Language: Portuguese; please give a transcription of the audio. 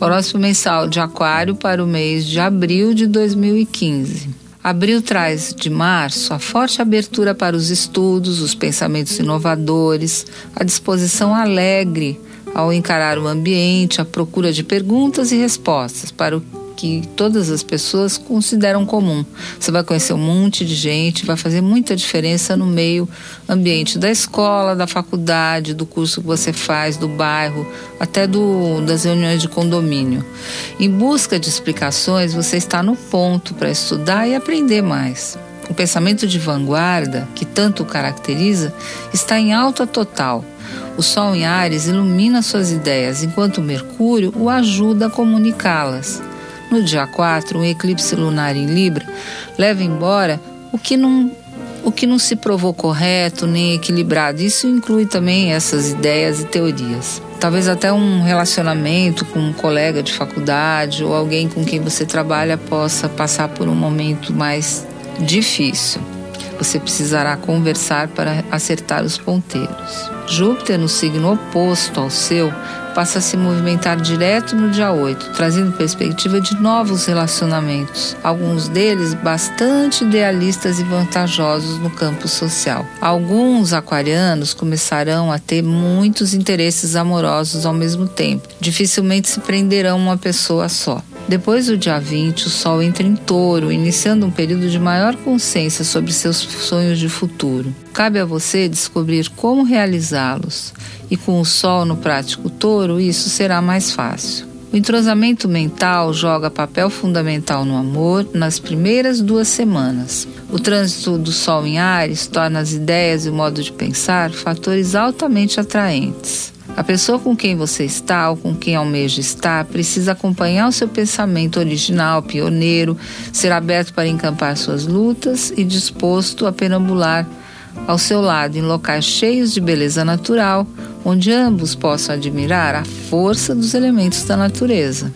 Horóscopo mensal de Aquário para o mês de abril de 2015. Abril traz de março a forte abertura para os estudos, os pensamentos inovadores, a disposição alegre ao encarar o ambiente, a procura de perguntas e respostas para o que todas as pessoas consideram comum. Você vai conhecer um monte de gente, vai fazer muita diferença no meio ambiente da escola, da faculdade, do curso que você faz, do bairro, até do, das reuniões de condomínio. Em busca de explicações, você está no ponto para estudar e aprender mais. O pensamento de vanguarda, que tanto o caracteriza, está em alta total. O Sol em Ares ilumina suas ideias, enquanto Mercúrio o ajuda a comunicá-las. No dia 4, um eclipse lunar em Libra leva embora o que não o que não se provou correto nem equilibrado. Isso inclui também essas ideias e teorias. Talvez até um relacionamento com um colega de faculdade ou alguém com quem você trabalha possa passar por um momento mais difícil. Você precisará conversar para acertar os ponteiros. Júpiter, no signo oposto ao seu, passa a se movimentar direto no dia 8, trazendo perspectiva de novos relacionamentos, alguns deles bastante idealistas e vantajosos no campo social. Alguns aquarianos começarão a ter muitos interesses amorosos ao mesmo tempo, dificilmente se prenderão uma pessoa só. Depois do dia 20, o Sol entra em touro, iniciando um período de maior consciência sobre seus sonhos de futuro. Cabe a você descobrir como realizá-los, e com o Sol no prático touro, isso será mais fácil. O entrosamento mental joga papel fundamental no amor nas primeiras duas semanas. O trânsito do Sol em Ares torna as ideias e o modo de pensar fatores altamente atraentes. A pessoa com quem você está ou com quem almeja estar precisa acompanhar o seu pensamento original, pioneiro, ser aberto para encampar suas lutas e disposto a perambular ao seu lado em locais cheios de beleza natural, onde ambos possam admirar a força dos elementos da natureza.